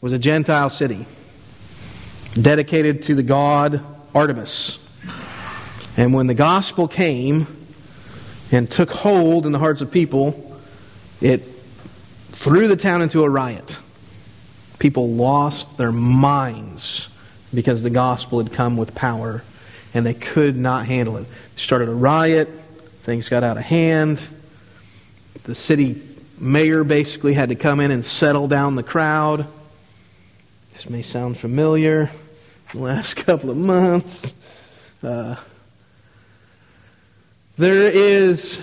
was a Gentile city dedicated to the god Artemis. And when the gospel came and took hold in the hearts of people, it threw the town into a riot. People lost their minds because the gospel had come with power and they could not handle it. Started a riot, things got out of hand. The city mayor basically had to come in and settle down the crowd. This may sound familiar. The last couple of months, uh, there is,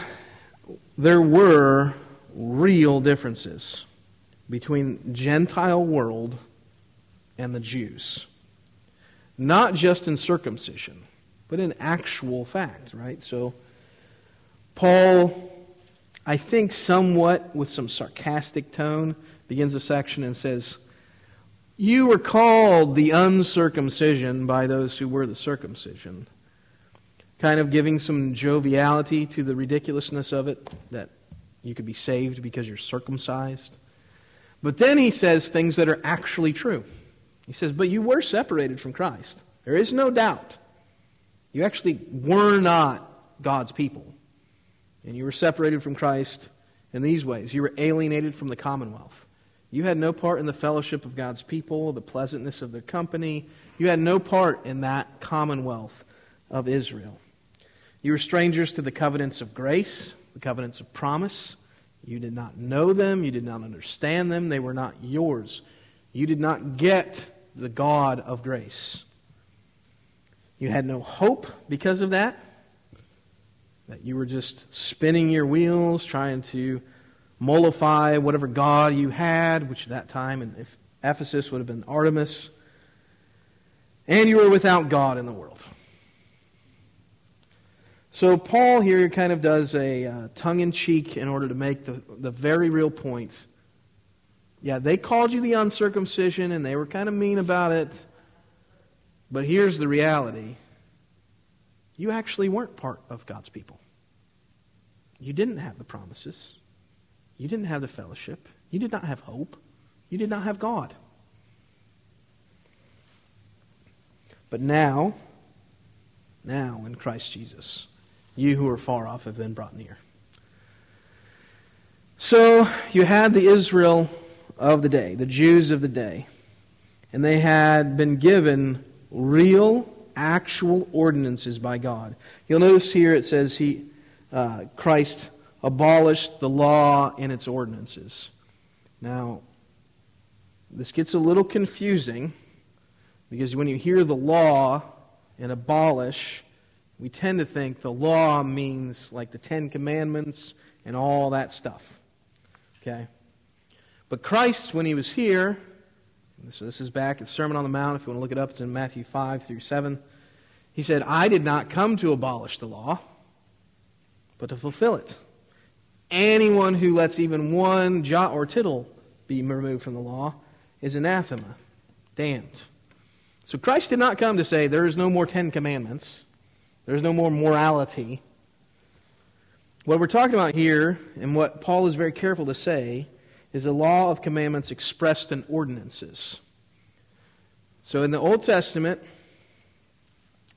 there were real differences between Gentile world and the Jews. Not just in circumcision, but in actual fact, right? So, Paul, I think somewhat with some sarcastic tone, begins a section and says, You were called the uncircumcision by those who were the circumcision kind of giving some joviality to the ridiculousness of it, that you could be saved because you're circumcised. But then he says things that are actually true. He says, But you were separated from Christ. There is no doubt. You actually were not God's people. And you were separated from Christ in these ways. You were alienated from the commonwealth. You had no part in the fellowship of God's people, the pleasantness of their company. You had no part in that commonwealth of Israel. You were strangers to the covenants of grace, the covenants of promise. You did not know them. You did not understand them. They were not yours. You did not get the God of grace. You had no hope because of that. That you were just spinning your wheels, trying to mollify whatever God you had, which at that time in Ephesus would have been Artemis. And you were without God in the world. So Paul here kind of does a uh, tongue in cheek in order to make the, the very real point. Yeah, they called you the uncircumcision and they were kind of mean about it. But here's the reality you actually weren't part of God's people. You didn't have the promises, you didn't have the fellowship, you did not have hope, you did not have God. But now, now in Christ Jesus, you who are far off have been brought near. So you had the Israel of the day, the Jews of the day, and they had been given real, actual ordinances by God. You'll notice here it says he, uh, Christ abolished the law and its ordinances. Now, this gets a little confusing because when you hear the law and abolish, we tend to think the law means like the Ten Commandments and all that stuff. Okay? But Christ, when he was here, so this is back at Sermon on the Mount. If you want to look it up, it's in Matthew 5 through 7. He said, I did not come to abolish the law, but to fulfill it. Anyone who lets even one jot or tittle be removed from the law is anathema, damned. So Christ did not come to say there is no more Ten Commandments. There's no more morality. What we're talking about here, and what Paul is very careful to say, is a law of commandments expressed in ordinances. So in the Old Testament,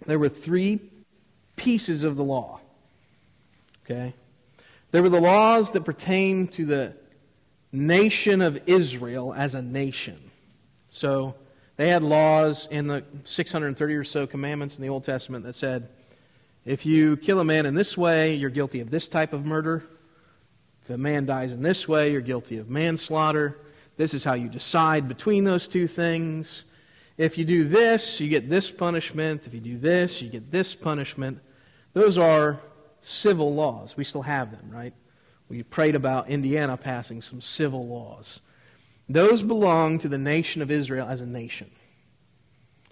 there were three pieces of the law. Okay? There were the laws that pertain to the nation of Israel as a nation. So they had laws in the 630 or so commandments in the Old Testament that said, if you kill a man in this way, you're guilty of this type of murder. If a man dies in this way, you're guilty of manslaughter. This is how you decide between those two things. If you do this, you get this punishment. If you do this, you get this punishment. Those are civil laws. We still have them, right? We prayed about Indiana passing some civil laws. Those belong to the nation of Israel as a nation.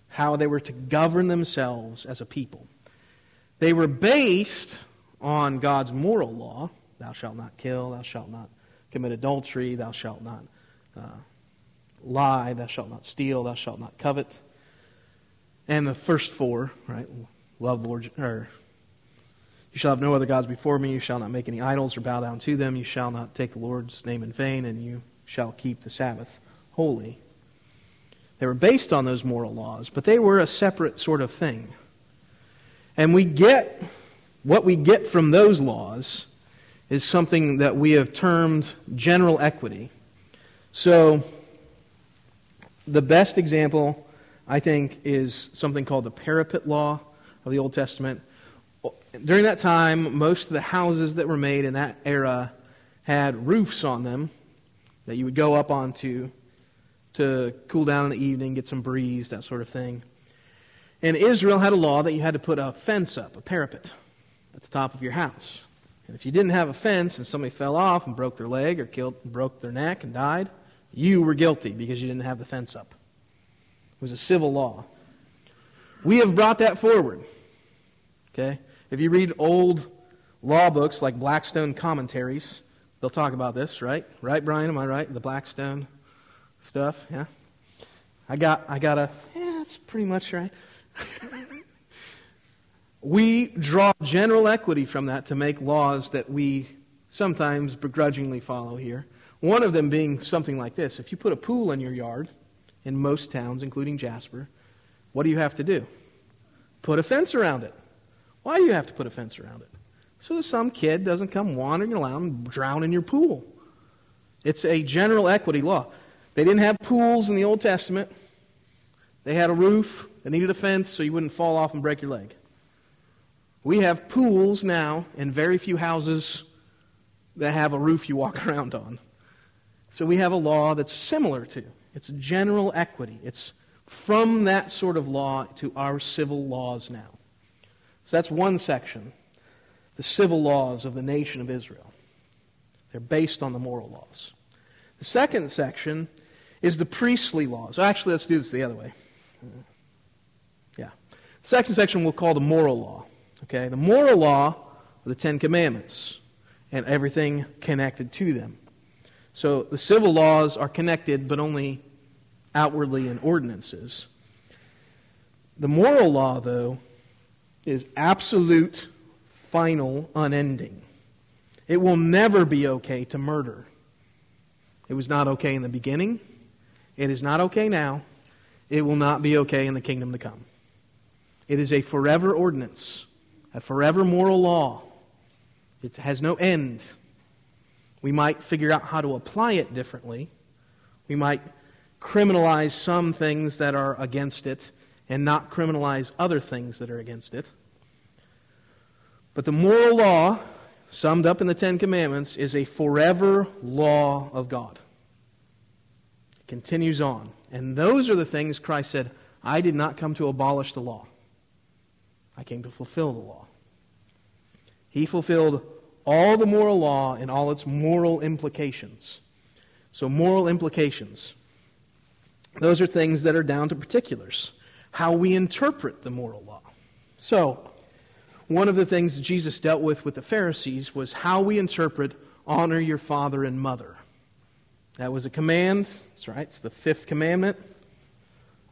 How they were to govern themselves as a people. They were based on God's moral law thou shalt not kill, thou shalt not commit adultery, thou shalt not uh, lie, thou shalt not steal, thou shalt not covet. And the first four, right? Love Lord, or you shall have no other gods before me, you shall not make any idols or bow down to them, you shall not take the Lord's name in vain, and you shall keep the Sabbath holy. They were based on those moral laws, but they were a separate sort of thing. And we get what we get from those laws is something that we have termed general equity. So, the best example, I think, is something called the parapet law of the Old Testament. During that time, most of the houses that were made in that era had roofs on them that you would go up onto to cool down in the evening, get some breeze, that sort of thing. And Israel had a law that you had to put a fence up, a parapet, at the top of your house. And if you didn't have a fence and somebody fell off and broke their leg or killed, broke their neck and died, you were guilty because you didn't have the fence up. It was a civil law. We have brought that forward. Okay? If you read old law books like Blackstone commentaries, they'll talk about this, right? Right, Brian? Am I right? The Blackstone stuff, yeah? I got I got a yeah, that's pretty much right. we draw general equity from that to make laws that we sometimes begrudgingly follow here. One of them being something like this. If you put a pool in your yard, in most towns, including Jasper, what do you have to do? Put a fence around it. Why do you have to put a fence around it? So that some kid doesn't come wandering around and drown in your pool. It's a general equity law. They didn't have pools in the Old Testament. They had a roof They needed a fence so you wouldn't fall off and break your leg. We have pools now in very few houses that have a roof you walk around on. So we have a law that's similar to. It's general equity. It's from that sort of law to our civil laws now. So that's one section. The civil laws of the nation of Israel. They're based on the moral laws. The second section is the priestly laws. Actually, let's do this the other way. Yeah. The second section we'll call the moral law. Okay? The moral law are the Ten Commandments and everything connected to them. So the civil laws are connected, but only outwardly in ordinances. The moral law, though, is absolute, final, unending. It will never be okay to murder. It was not okay in the beginning. It is not okay now. It will not be okay in the kingdom to come. It is a forever ordinance, a forever moral law. It has no end. We might figure out how to apply it differently. We might criminalize some things that are against it and not criminalize other things that are against it. But the moral law, summed up in the Ten Commandments, is a forever law of God. It continues on. And those are the things Christ said, I did not come to abolish the law. I came to fulfill the law. He fulfilled all the moral law and all its moral implications. So, moral implications. Those are things that are down to particulars, how we interpret the moral law. So, one of the things that Jesus dealt with with the Pharisees was how we interpret honor your father and mother. That was a command. That's right. It's the fifth commandment.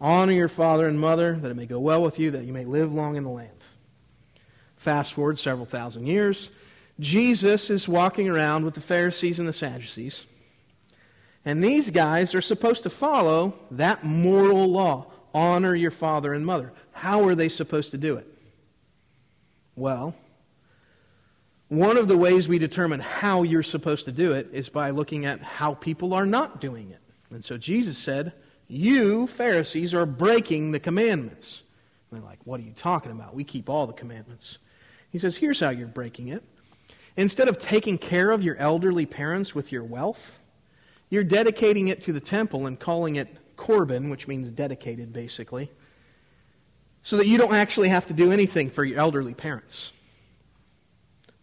Honor your father and mother, that it may go well with you, that you may live long in the land. Fast forward several thousand years. Jesus is walking around with the Pharisees and the Sadducees. And these guys are supposed to follow that moral law honor your father and mother. How are they supposed to do it? Well, one of the ways we determine how you're supposed to do it is by looking at how people are not doing it. And so Jesus said, You, Pharisees, are breaking the commandments. And they're like, What are you talking about? We keep all the commandments. He says, Here's how you're breaking it. Instead of taking care of your elderly parents with your wealth, you're dedicating it to the temple and calling it Corban, which means dedicated, basically, so that you don't actually have to do anything for your elderly parents.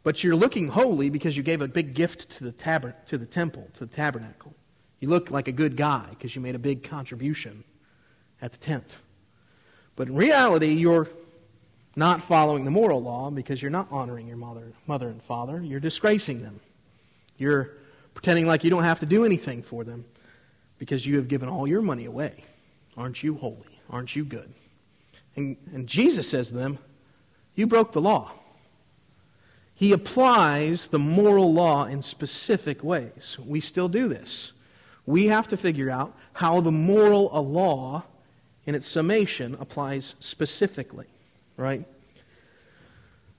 But you're looking holy because you gave a big gift to the, to the temple, to the tabernacle. You look like a good guy because you made a big contribution at the tent. But in reality, you're not following the moral law because you're not honoring your mother, mother and father. You're disgracing them. You're pretending like you don't have to do anything for them because you have given all your money away. Aren't you holy? Aren't you good? And, and Jesus says to them, You broke the law. He applies the moral law in specific ways. We still do this. We have to figure out how the moral law in its summation applies specifically, right?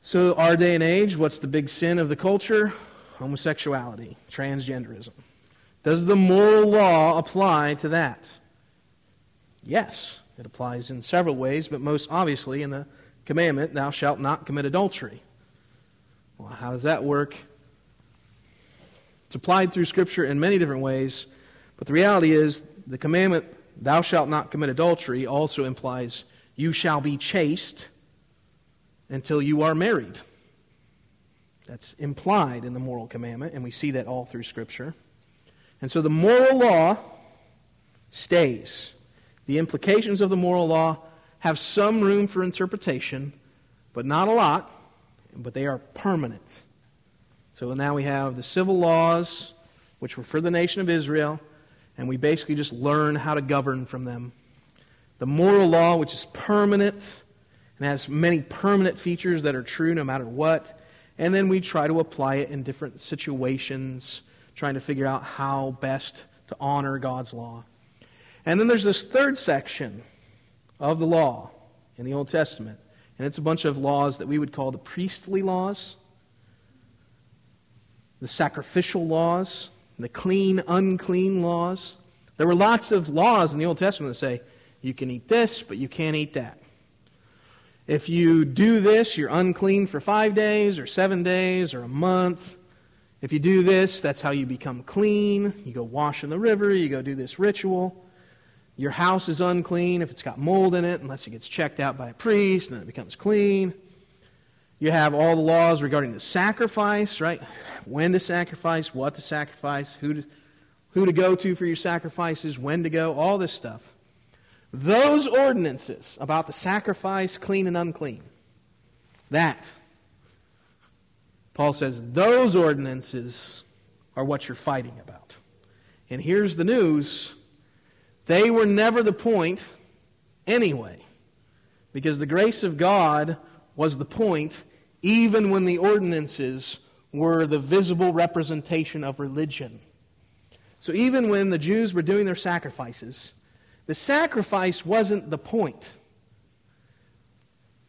So, our day and age, what's the big sin of the culture? Homosexuality, transgenderism. Does the moral law apply to that? Yes, it applies in several ways, but most obviously in the commandment, thou shalt not commit adultery. Well, how does that work? It's applied through Scripture in many different ways, but the reality is the commandment, thou shalt not commit adultery, also implies you shall be chaste until you are married. That's implied in the moral commandment, and we see that all through Scripture. And so the moral law stays. The implications of the moral law have some room for interpretation, but not a lot, but they are permanent. So now we have the civil laws, which were for the nation of Israel, and we basically just learn how to govern from them. The moral law, which is permanent and has many permanent features that are true no matter what. And then we try to apply it in different situations, trying to figure out how best to honor God's law. And then there's this third section of the law in the Old Testament. And it's a bunch of laws that we would call the priestly laws, the sacrificial laws, the clean, unclean laws. There were lots of laws in the Old Testament that say, you can eat this, but you can't eat that. If you do this, you're unclean for five days, or seven days, or a month. If you do this, that's how you become clean. You go wash in the river, you go do this ritual. Your house is unclean if it's got mold in it, unless it gets checked out by a priest, and then it becomes clean. You have all the laws regarding the sacrifice, right? When to sacrifice, what to sacrifice, who to, who to go to for your sacrifices, when to go, all this stuff. Those ordinances about the sacrifice, clean and unclean, that, Paul says, those ordinances are what you're fighting about. And here's the news they were never the point anyway, because the grace of God was the point even when the ordinances were the visible representation of religion. So even when the Jews were doing their sacrifices, the sacrifice wasn't the point.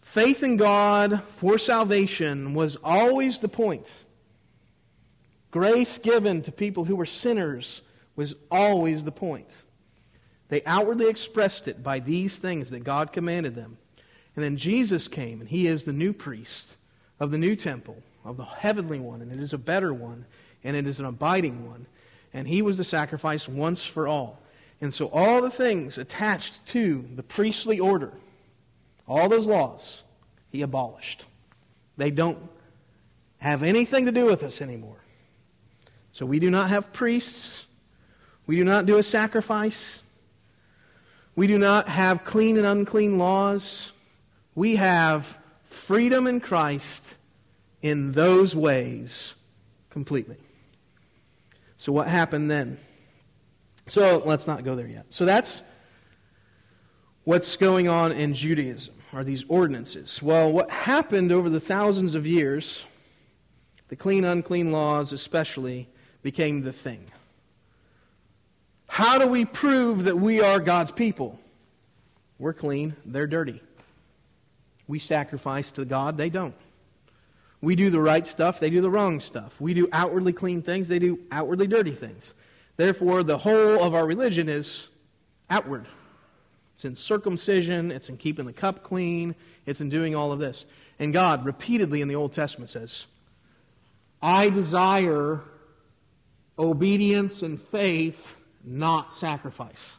Faith in God for salvation was always the point. Grace given to people who were sinners was always the point. They outwardly expressed it by these things that God commanded them. And then Jesus came, and he is the new priest of the new temple, of the heavenly one, and it is a better one, and it is an abiding one. And he was the sacrifice once for all. And so all the things attached to the priestly order, all those laws, he abolished. They don't have anything to do with us anymore. So we do not have priests. We do not do a sacrifice. We do not have clean and unclean laws. We have freedom in Christ in those ways completely. So what happened then? So let's not go there yet. So that's what's going on in Judaism, are these ordinances. Well, what happened over the thousands of years, the clean, unclean laws especially, became the thing. How do we prove that we are God's people? We're clean, they're dirty. We sacrifice to God, they don't. We do the right stuff, they do the wrong stuff. We do outwardly clean things, they do outwardly dirty things. Therefore, the whole of our religion is outward. It's in circumcision, it's in keeping the cup clean, it's in doing all of this. And God repeatedly in the Old Testament says, I desire obedience and faith, not sacrifice.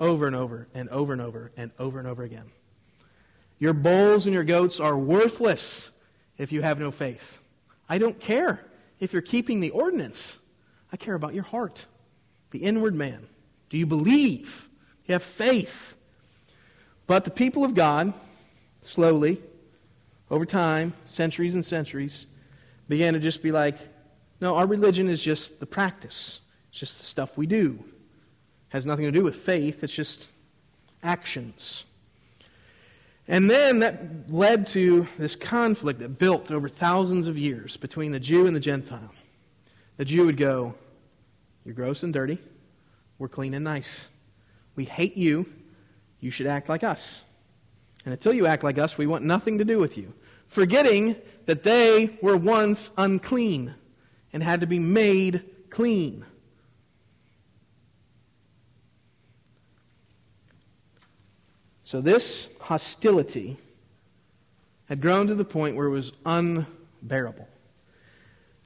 Over and over and over and over and over and over again. Your bulls and your goats are worthless if you have no faith. I don't care if you're keeping the ordinance. I care about your heart the inward man? Do you believe? You have faith. But the people of God, slowly, over time, centuries and centuries, began to just be like, no, our religion is just the practice. It's just the stuff we do. It has nothing to do with faith, it's just actions. And then that led to this conflict that built over thousands of years between the Jew and the Gentile. The Jew would go, you're gross and dirty. we're clean and nice. We hate you. You should act like us. And until you act like us, we want nothing to do with you. Forgetting that they were once unclean and had to be made clean. So this hostility had grown to the point where it was unbearable.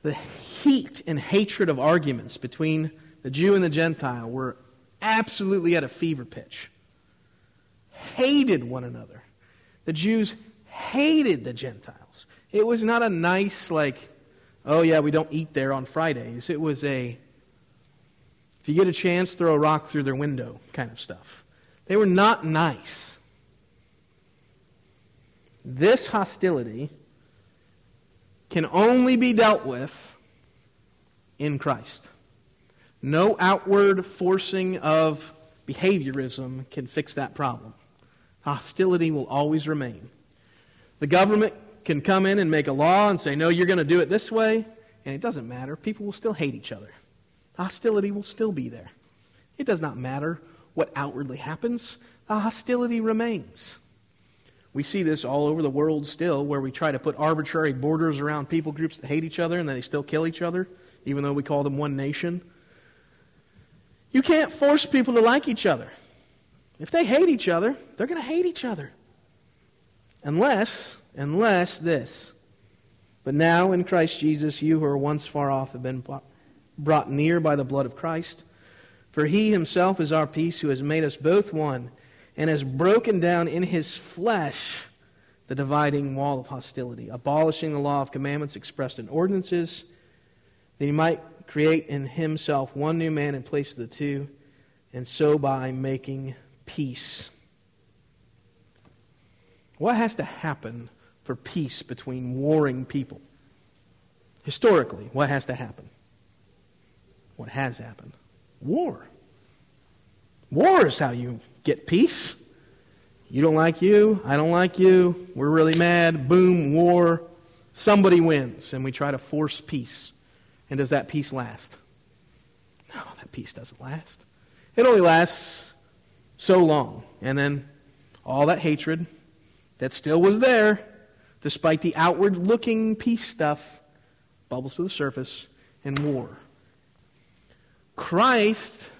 The heat and hatred of arguments between the Jew and the Gentile were absolutely at a fever pitch. Hated one another. The Jews hated the Gentiles. It was not a nice, like, oh yeah, we don't eat there on Fridays. It was a, if you get a chance, throw a rock through their window kind of stuff. They were not nice. This hostility can only be dealt with in Christ. No outward forcing of behaviorism can fix that problem. Hostility will always remain. The government can come in and make a law and say, no, you're going to do it this way, and it doesn't matter. People will still hate each other. hostility will still be there. It does not matter what outwardly happens, the hostility remains. We see this all over the world still, where we try to put arbitrary borders around people groups that hate each other and they still kill each other, even though we call them one nation. You can't force people to like each other. If they hate each other, they're going to hate each other. Unless, unless this. But now in Christ Jesus, you who are once far off have been brought near by the blood of Christ. For he himself is our peace, who has made us both one, and has broken down in his flesh the dividing wall of hostility, abolishing the law of commandments expressed in ordinances, that he might create in himself one new man in place of the two, and so by making peace what has to happen for peace between warring people? Historically, what has to happen? What has happened? War. War is how you get peace. You don't like you, I don't like you, we're really mad, boom, war. Somebody wins, and we try to force peace. And does that peace last? No, that peace doesn't last. It only lasts so long. And then all that hatred, that still was there, despite the outward looking peace stuff, bubbles to the surface, and war. Christ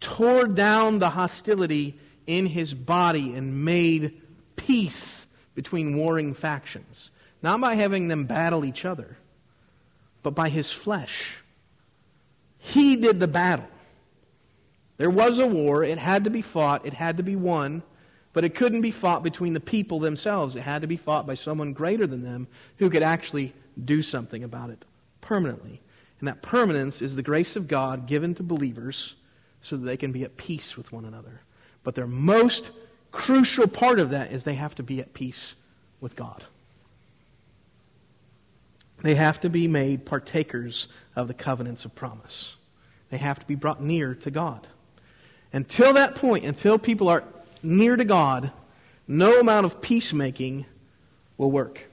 tore down the hostility in his body and made peace between warring factions. Not by having them battle each other, but by his flesh. He did the battle. There was a war. It had to be fought. It had to be won. But it couldn't be fought between the people themselves. It had to be fought by someone greater than them who could actually do something about it permanently. And that permanence is the grace of God given to believers so that they can be at peace with one another. But their most crucial part of that is they have to be at peace with God. They have to be made partakers of the covenants of promise. They have to be brought near to God. Until that point, until people are near to God, no amount of peacemaking will work.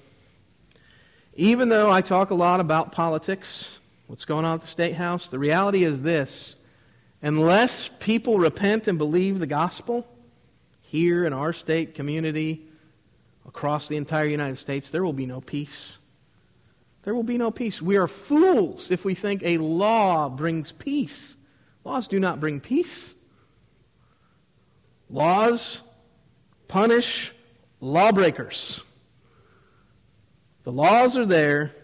Even though I talk a lot about politics, what's going on at the State House, the reality is this unless people repent and believe the gospel here in our state community, across the entire United States, there will be no peace. There will be no peace. We are fools if we think a law brings peace. Laws do not bring peace. Laws punish lawbreakers. The laws are there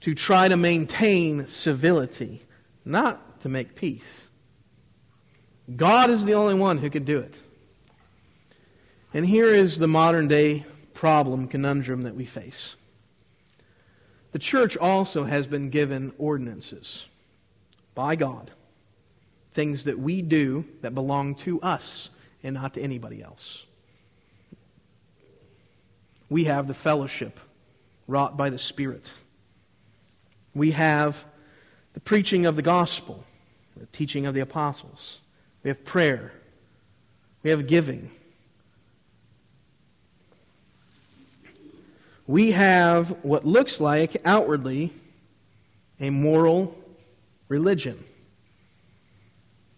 to try to maintain civility, not to make peace. God is the only one who could do it. And here is the modern day problem, conundrum that we face. The church also has been given ordinances by God, things that we do that belong to us and not to anybody else. We have the fellowship wrought by the Spirit. We have the preaching of the gospel, the teaching of the apostles. We have prayer. We have giving. We have what looks like outwardly a moral religion.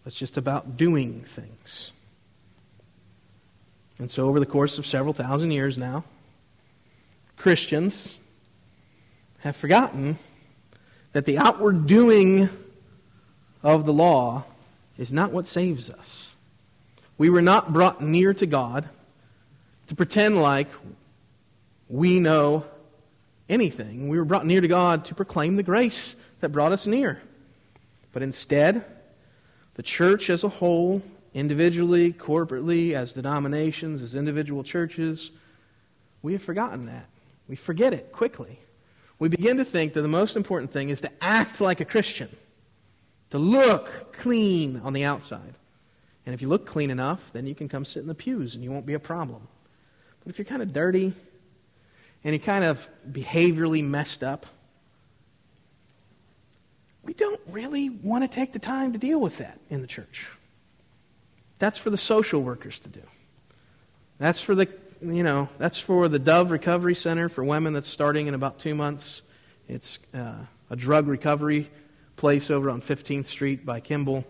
It's just about doing things. And so, over the course of several thousand years now, Christians have forgotten that the outward doing of the law is not what saves us. We were not brought near to God to pretend like we know anything. We were brought near to God to proclaim the grace that brought us near. But instead, the church as a whole, individually, corporately, as denominations, as individual churches, we have forgotten that. We forget it quickly. We begin to think that the most important thing is to act like a Christian, to look clean on the outside. And if you look clean enough, then you can come sit in the pews and you won't be a problem. But if you're kind of dirty and you're kind of behaviorally messed up, we don't really want to take the time to deal with that in the church. That's for the social workers to do. That's for the you know that's for the Dove Recovery Center for women that's starting in about two months. It's uh, a drug recovery place over on 15th Street by Kimball.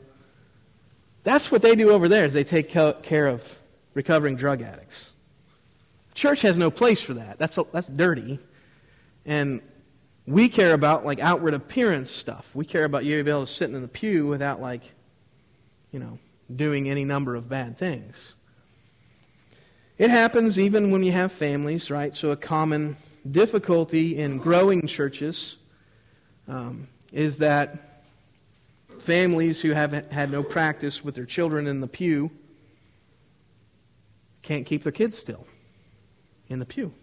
That's what they do over there. Is they take care of recovering drug addicts. Church has no place for that. That's that's dirty, and we care about like outward appearance stuff. We care about you being able to sit in the pew without like, you know, doing any number of bad things. It happens even when you have families, right? So a common difficulty in growing churches um, is that families who have had no practice with their children in the pew can't keep their kids still in the pew.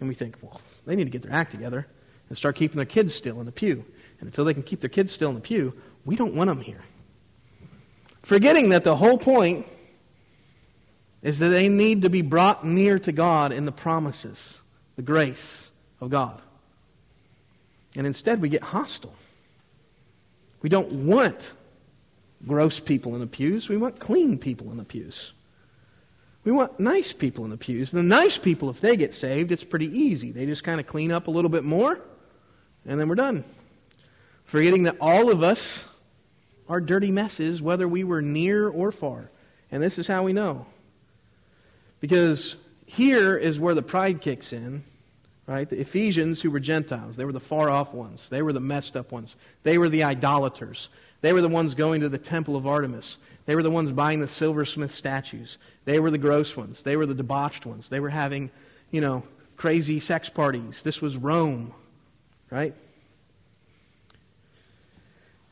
And we think, well, they need to get their act together and start keeping their kids still in the pew. And until they can keep their kids still in the pew, we don't want them here. Forgetting that the whole point is that they need to be brought near to God in the promises, the grace of God. And instead, we get hostile. We don't want gross people in the pews, we want clean people in the pews. We want nice people in the pews. The nice people, if they get saved, it's pretty easy. They just kind of clean up a little bit more and then we're done. Forgetting that all of us are dirty messes, whether we were near or far. And this is how we know. Because here is where the pride kicks in, right? The Ephesians, who were Gentiles, they were the far off ones. They were the messed up ones. They were the idolaters. They were the ones going to the temple of Artemis. They were the ones buying the silversmith statues. They were the gross ones. They were the debauched ones. They were having, you know, crazy sex parties. This was Rome. Right?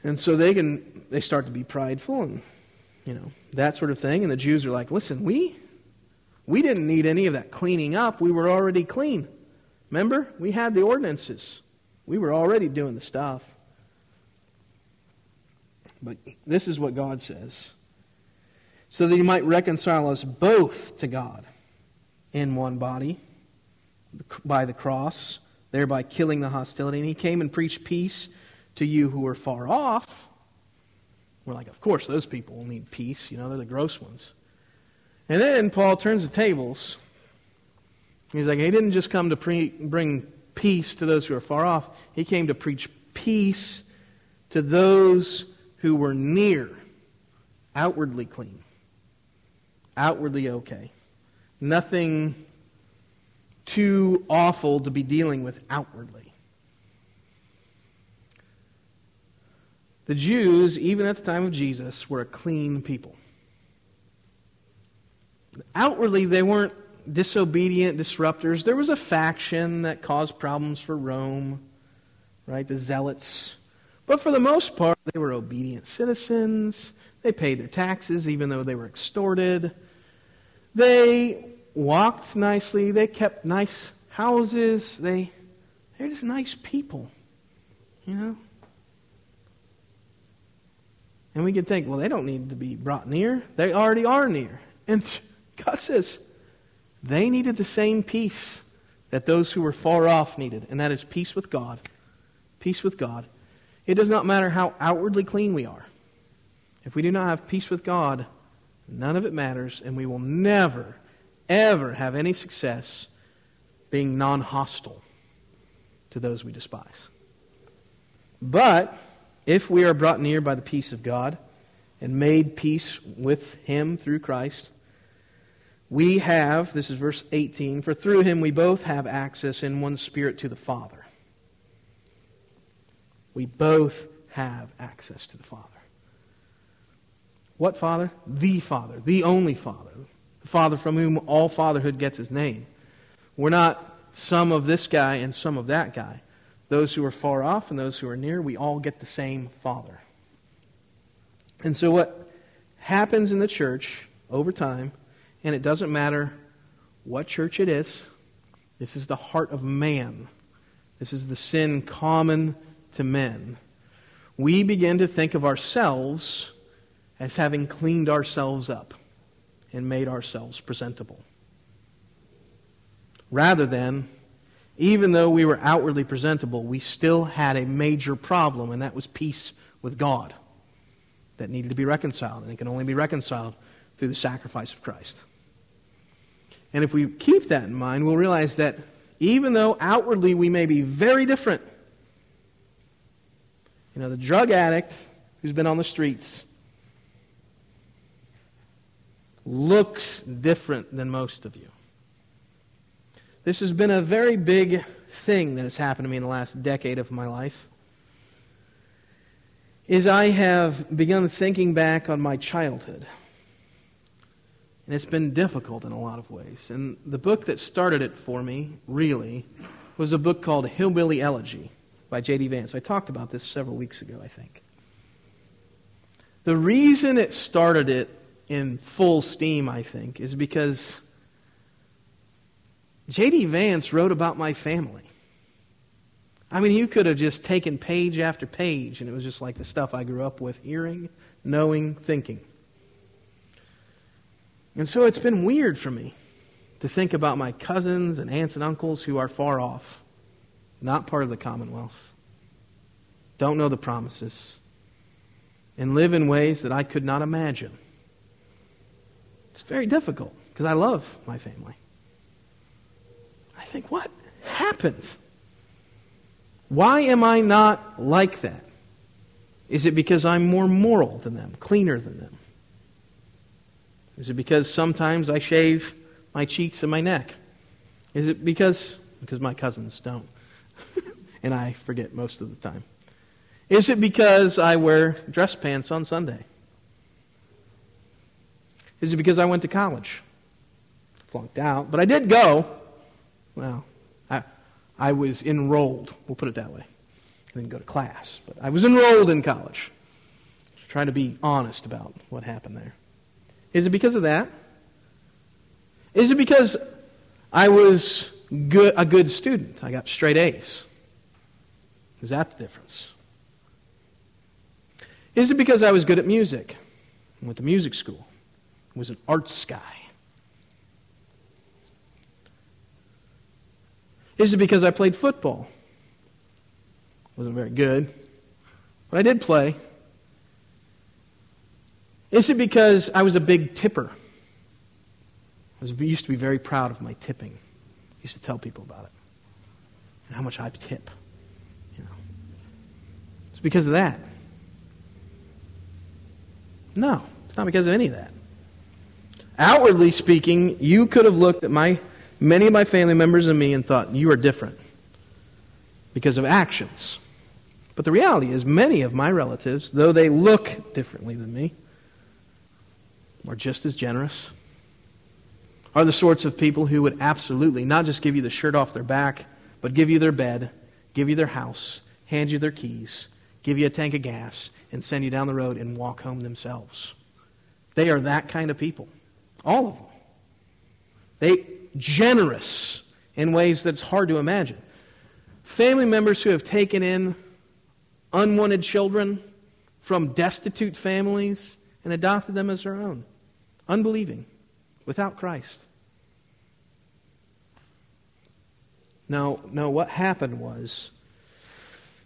And so they can they start to be prideful and you know, that sort of thing. And the Jews are like, listen, we we didn't need any of that cleaning up. We were already clean. Remember? We had the ordinances. We were already doing the stuff. But this is what God says. So that he might reconcile us both to God in one body by the cross thereby killing the hostility. And he came and preached peace to you who were far off. We're like, of course, those people will need peace. You know, they're the gross ones. And then Paul turns the tables. He's like, he didn't just come to pre- bring peace to those who are far off, he came to preach peace to those who were near, outwardly clean, outwardly okay. Nothing too awful to be dealing with outwardly. The Jews, even at the time of Jesus, were a clean people. Outwardly, they weren't disobedient disruptors. There was a faction that caused problems for Rome, right? The Zealots. But for the most part, they were obedient citizens. They paid their taxes even though they were extorted. They walked nicely. They kept nice houses. They, they're just nice people, you know? And we could think, well, they don't need to be brought near. They already are near. And God says they needed the same peace that those who were far off needed, and that is peace with God. Peace with God. It does not matter how outwardly clean we are. If we do not have peace with God, none of it matters, and we will never ever have any success being non hostile to those we despise. But if we are brought near by the peace of God, and made peace with him through Christ, we have, this is verse 18, for through him we both have access in one spirit to the Father. We both have access to the Father. What Father? The Father, the only Father, the Father from whom all fatherhood gets its name. We're not some of this guy and some of that guy. Those who are far off and those who are near, we all get the same Father. And so, what happens in the church over time, and it doesn't matter what church it is, this is the heart of man. This is the sin common to men. We begin to think of ourselves as having cleaned ourselves up and made ourselves presentable. Rather than, even though we were outwardly presentable, we still had a major problem, and that was peace with God that needed to be reconciled, and it can only be reconciled through the sacrifice of Christ. And if we keep that in mind, we'll realize that even though outwardly we may be very different, you know, the drug addict who's been on the streets looks different than most of you. This has been a very big thing that has happened to me in the last decade of my life. Is I have begun thinking back on my childhood. And it's been difficult in a lot of ways. And the book that started it for me, really, was a book called Hillbilly Elegy by J.D. Vance. I talked about this several weeks ago, I think. The reason it started it in full steam, I think, is because J.D. Vance wrote about my family. I mean, you could have just taken page after page, and it was just like the stuff I grew up with hearing, knowing, thinking. And so it's been weird for me to think about my cousins and aunts and uncles who are far off not part of the commonwealth, don't know the promises, and live in ways that I could not imagine. It's very difficult because I love my family. I think, what happened? Why am I not like that? Is it because I'm more moral than them, cleaner than them? Is it because sometimes I shave my cheeks and my neck? Is it because because my cousins don't? and I forget most of the time. Is it because I wear dress pants on Sunday? Is it because I went to college? Flunked out, but I did go. Well, I, I was enrolled. We'll put it that way. I didn't go to class, but I was enrolled in college. Trying to be honest about what happened there. Is it because of that? Is it because I was good, a good student? I got straight A's. Is that the difference? Is it because I was good at music? I went to music school. I was an arts guy. Is it because I played football? Wasn't very good, but I did play. Is it because I was a big tipper? I was, used to be very proud of my tipping. I used to tell people about it and how much I tip You know. It's because of that. No, it's not because of any of that. Outwardly speaking, you could have looked at my many of my family members and me and thought you are different because of actions. But the reality is many of my relatives, though they look differently than me, are just as generous. Are the sorts of people who would absolutely not just give you the shirt off their back, but give you their bed, give you their house, hand you their keys, give you a tank of gas, and send you down the road and walk home themselves. They are that kind of people. All of them. They generous in ways that's hard to imagine. Family members who have taken in unwanted children from destitute families and adopted them as their own. Unbelieving, without Christ. Now, now what happened was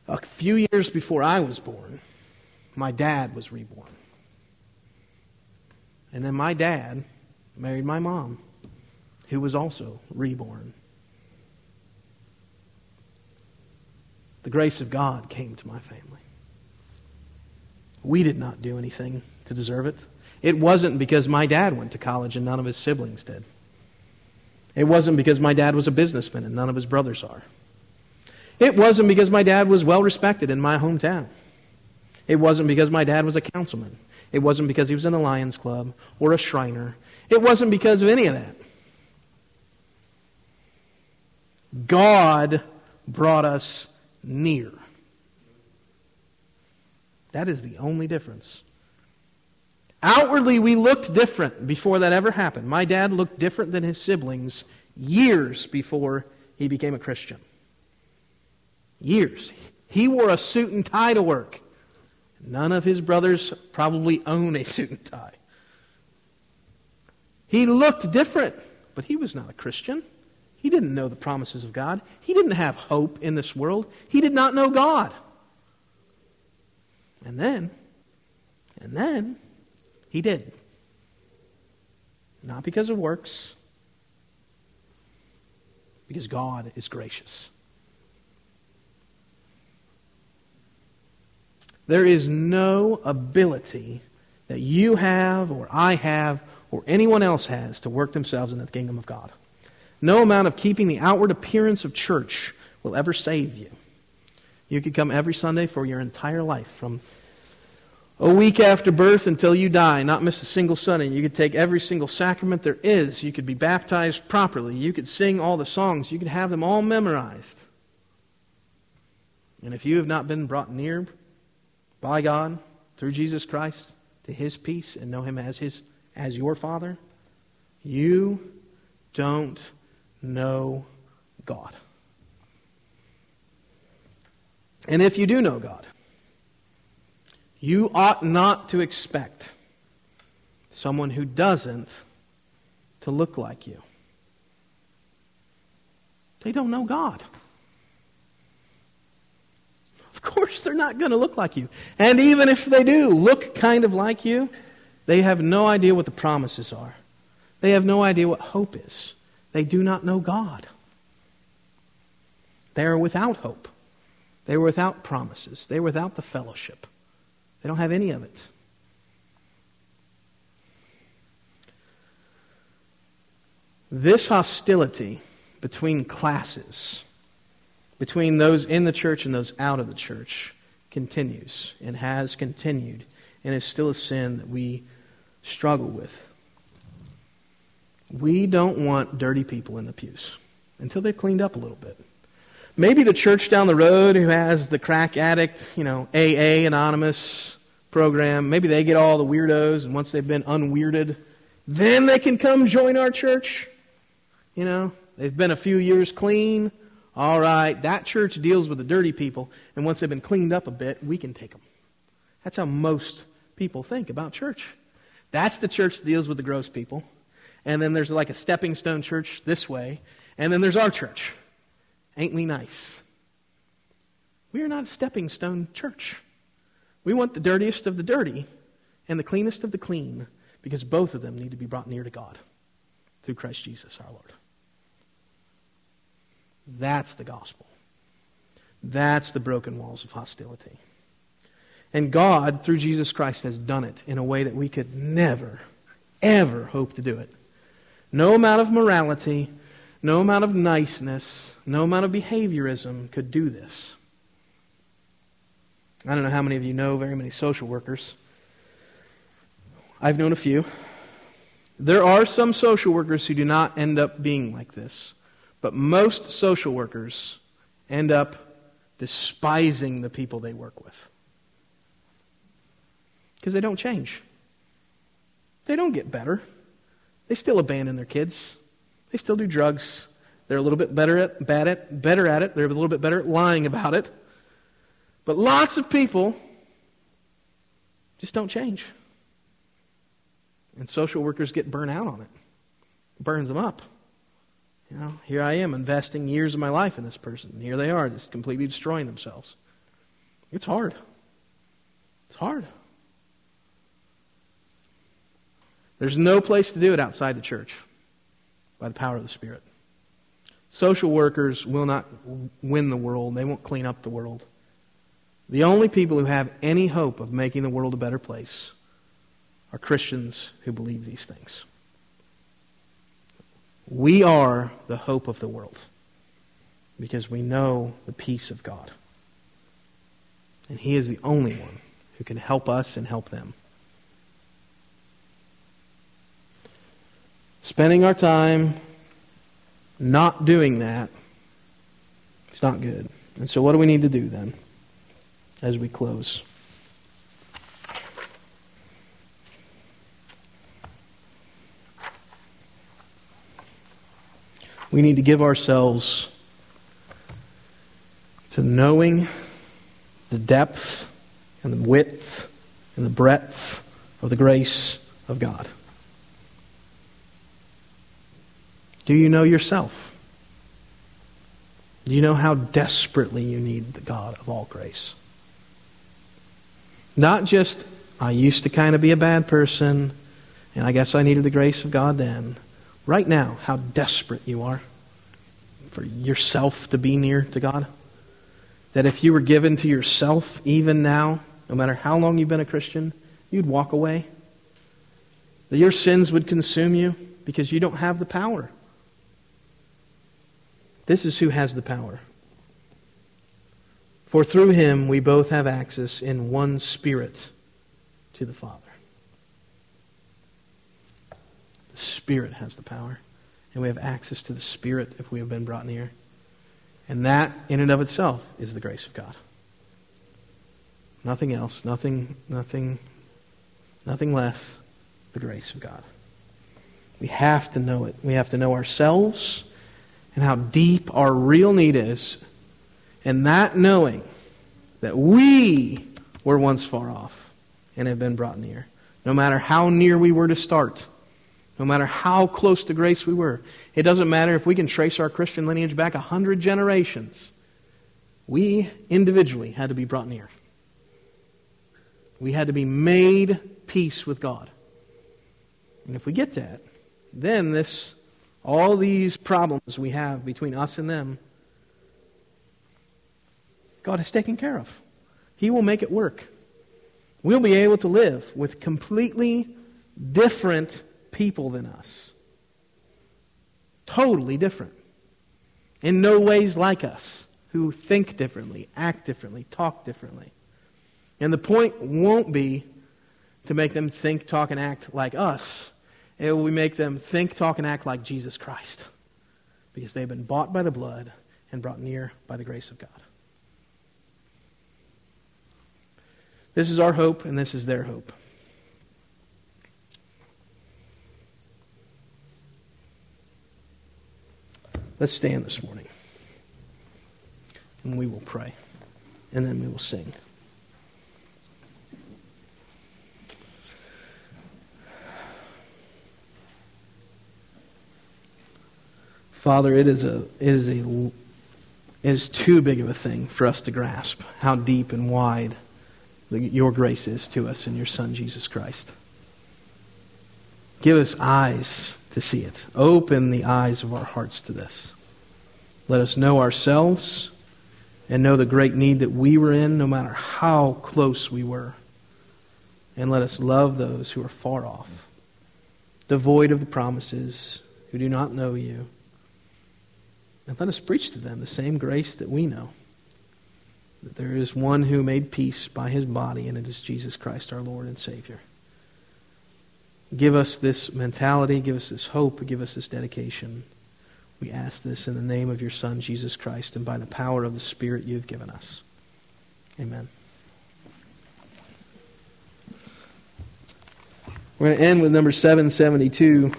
a few years before I was born, my dad was reborn. And then my dad married my mom, who was also reborn. The grace of God came to my family. We did not do anything to deserve it. It wasn't because my dad went to college and none of his siblings did. It wasn't because my dad was a businessman and none of his brothers are. It wasn't because my dad was well respected in my hometown. It wasn't because my dad was a councilman. It wasn't because he was in the Lions Club or a Shriner. It wasn't because of any of that. God brought us near. That is the only difference. Outwardly, we looked different before that ever happened. My dad looked different than his siblings years before he became a Christian. Years. He wore a suit and tie to work. None of his brothers probably own a suit and tie. He looked different, but he was not a Christian. He didn't know the promises of God. He didn't have hope in this world. He did not know God. And then, and then, he did. Not because of works, because God is gracious. There is no ability that you have, or I have, or anyone else has to work themselves into the kingdom of God. No amount of keeping the outward appearance of church will ever save you. You could come every Sunday for your entire life, from a week after birth until you die, not miss a single Sunday. You could take every single sacrament there is. You could be baptized properly. You could sing all the songs. You could have them all memorized. And if you have not been brought near by God through Jesus Christ to his peace and know him as his as your father, you don't know God. And if you do know God, you ought not to expect someone who doesn't to look like you. They don't know God. Of course, they're not going to look like you. And even if they do look kind of like you, they have no idea what the promises are. They have no idea what hope is. They do not know God. They are without hope. They are without promises. They are without the fellowship. They don't have any of it. This hostility between classes between those in the church and those out of the church continues and has continued and is still a sin that we struggle with. We don't want dirty people in the pews until they've cleaned up a little bit. Maybe the church down the road who has the crack addict, you know, AA anonymous program, maybe they get all the weirdos and once they've been unweirded, then they can come join our church. You know, they've been a few years clean. All right, that church deals with the dirty people, and once they've been cleaned up a bit, we can take them. That's how most people think about church. That's the church that deals with the gross people. And then there's like a stepping stone church this way. And then there's our church. Ain't we nice? We are not a stepping stone church. We want the dirtiest of the dirty and the cleanest of the clean because both of them need to be brought near to God through Christ Jesus our Lord. That's the gospel. That's the broken walls of hostility. And God, through Jesus Christ, has done it in a way that we could never, ever hope to do it. No amount of morality, no amount of niceness, no amount of behaviorism could do this. I don't know how many of you know very many social workers. I've known a few. There are some social workers who do not end up being like this. But most social workers end up despising the people they work with because they don't change. They don't get better. They still abandon their kids. They still do drugs. They're a little bit better at, bad at, better at it. They're a little bit better at lying about it. But lots of people just don't change. And social workers get burnt out on it. it burns them up. You know, here I am investing years of my life in this person. And here they are, just completely destroying themselves. It's hard. It's hard. There's no place to do it outside the church by the power of the Spirit. Social workers will not win the world, they won't clean up the world. The only people who have any hope of making the world a better place are Christians who believe these things. We are the hope of the world because we know the peace of God. And He is the only one who can help us and help them. Spending our time not doing that, it's not good. And so, what do we need to do then as we close? We need to give ourselves to knowing the depth and the width and the breadth of the grace of God. Do you know yourself? Do you know how desperately you need the God of all grace? Not just, I used to kind of be a bad person, and I guess I needed the grace of God then. Right now, how desperate you are for yourself to be near to God. That if you were given to yourself, even now, no matter how long you've been a Christian, you'd walk away. That your sins would consume you because you don't have the power. This is who has the power. For through him we both have access in one spirit to the Father. The Spirit has the power, and we have access to the Spirit if we have been brought near. And that, in and of itself, is the grace of God. Nothing else, nothing, nothing, nothing less, the grace of God. We have to know it. We have to know ourselves and how deep our real need is. And that knowing that we were once far off and have been brought near, no matter how near we were to start, no matter how close to grace we were. It doesn't matter if we can trace our Christian lineage back a hundred generations. We individually had to be brought near. We had to be made peace with God. And if we get that, then this all these problems we have between us and them, God has taken care of. He will make it work. We'll be able to live with completely different people than us. Totally different. In no ways like us, who think differently, act differently, talk differently. And the point won't be to make them think, talk, and act like us. It will make them think, talk, and act like Jesus Christ. Because they've been bought by the blood and brought near by the grace of God. This is our hope, and this is their hope. Let's stand this morning. And we will pray. And then we will sing. Father, it is a it is a it is too big of a thing for us to grasp how deep and wide your grace is to us in your Son Jesus Christ. Give us eyes to see it. Open the eyes of our hearts to this. Let us know ourselves and know the great need that we were in, no matter how close we were. And let us love those who are far off, devoid of the promises, who do not know you and let us preach to them the same grace that we know. That there is one who made peace by his body, and it is Jesus Christ, our Lord and Savior. Give us this mentality, give us this hope, give us this dedication. We ask this in the name of your Son, Jesus Christ, and by the power of the Spirit you've given us. Amen. We're going to end with number 772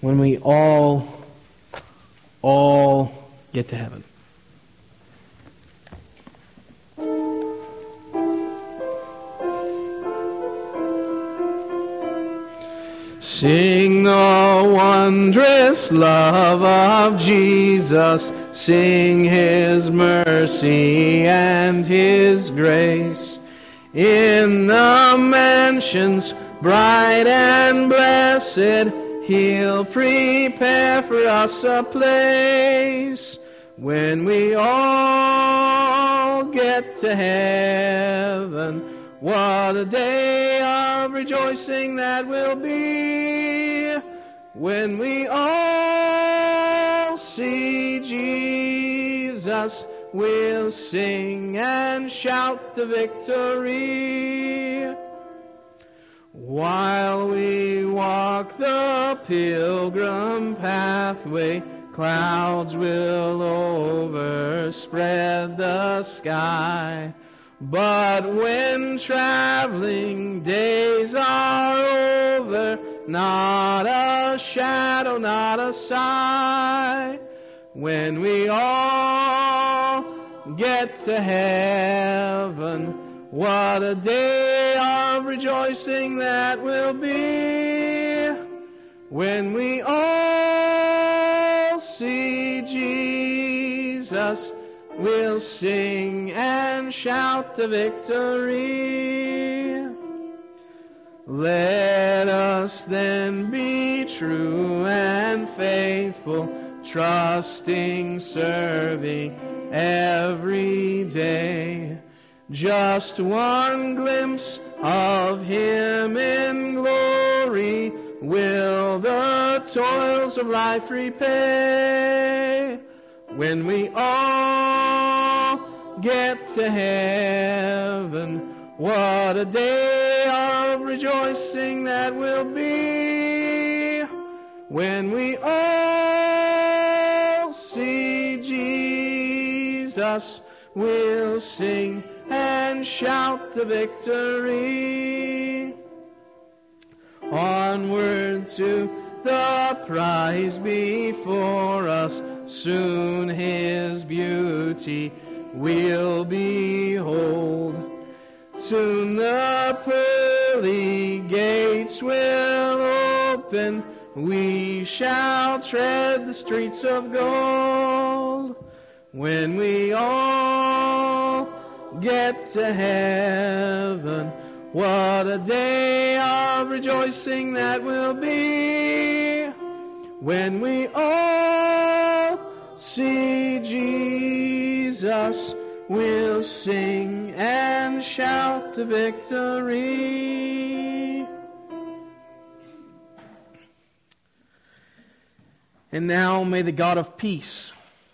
when we all all get to heaven. Sing the wondrous love of Jesus. Sing his mercy and his grace. In the mansions bright and blessed, He'll prepare for us a place when we all get to heaven. What a day of rejoicing that will be when we all see Jesus. We'll sing and shout the victory. While we walk the pilgrim pathway, clouds will overspread the sky. But when traveling days are over, not a shadow, not a sigh, when we all get to heaven, what a day of rejoicing that will be when we all see Jesus. We'll sing and shout the victory. Let us then be true and faithful, trusting, serving every day. Just one glimpse of Him in glory will the toils of life repay. When we all get to heaven, what a day of rejoicing that will be. When we all see Jesus, we'll sing and shout the victory. Onward to the prize before us, soon his beauty we'll behold. Soon the pearly gates will open, we shall tread the streets of gold. When we all get to heaven, what a day of rejoicing that will be when we all see Jesus. We'll sing and shout the victory. And now may the God of peace,